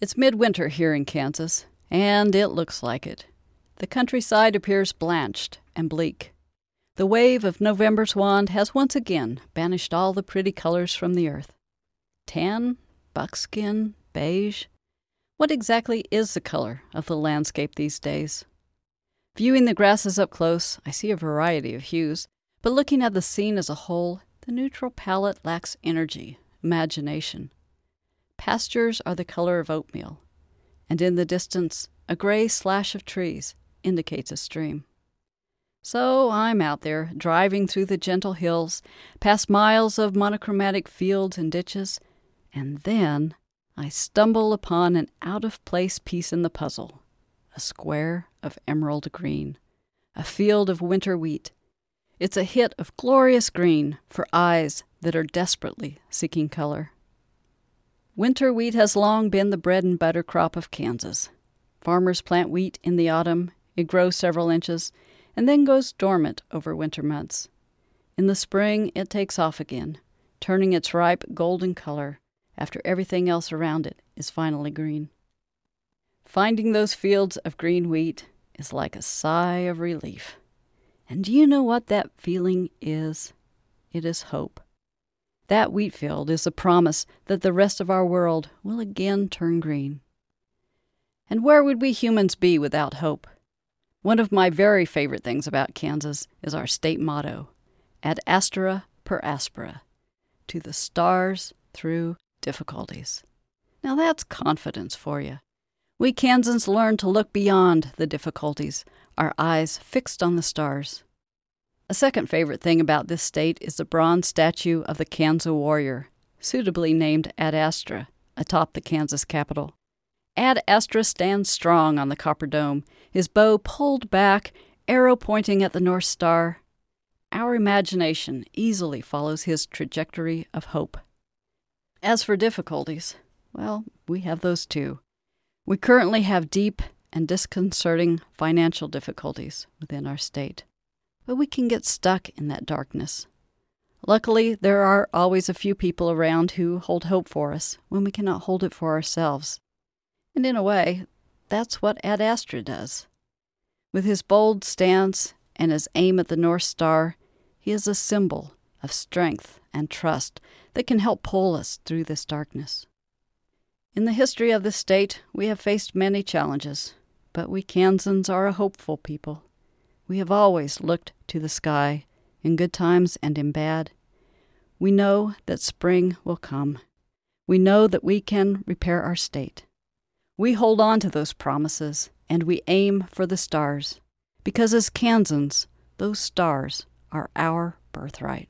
It's midwinter here in Kansas, and it looks like it. The countryside appears blanched and bleak. The wave of November's wand has once again banished all the pretty colors from the earth. Tan, buckskin, beige. What exactly is the color of the landscape these days? Viewing the grasses up close, I see a variety of hues, but looking at the scene as a whole, the neutral palette lacks energy, imagination. Pastures are the color of oatmeal, and in the distance, a gray slash of trees indicates a stream. So I'm out there, driving through the gentle hills, past miles of monochromatic fields and ditches, and then I stumble upon an out of place piece in the puzzle a square of emerald green, a field of winter wheat. It's a hit of glorious green for eyes that are desperately seeking color. Winter wheat has long been the bread and butter crop of Kansas. Farmers plant wheat in the autumn, it grows several inches, and then goes dormant over winter months. In the spring, it takes off again, turning its ripe golden color after everything else around it is finally green. Finding those fields of green wheat is like a sigh of relief. And do you know what that feeling is? It is hope. That wheat field is a promise that the rest of our world will again turn green. And where would we humans be without hope? One of my very favorite things about Kansas is our state motto ad astra per aspera, to the stars through difficulties. Now that's confidence for you. We Kansans learn to look beyond the difficulties, our eyes fixed on the stars. A second favorite thing about this state is the bronze statue of the Kansas warrior, suitably named Ad Astra, atop the Kansas Capitol. Ad Astra stands strong on the copper dome, his bow pulled back, arrow pointing at the North Star. Our imagination easily follows his trajectory of hope. As for difficulties, well, we have those too. We currently have deep and disconcerting financial difficulties within our state, but we can get stuck in that darkness. Luckily, there are always a few people around who hold hope for us when we cannot hold it for ourselves. And in a way, that's what Ad Astra does. With his bold stance and his aim at the North Star, he is a symbol of strength and trust that can help pull us through this darkness. In the history of the state, we have faced many challenges, but we Kansans are a hopeful people. We have always looked to the sky, in good times and in bad. We know that spring will come. We know that we can repair our state. We hold on to those promises and we aim for the stars, because as Kansans, those stars are our birthright.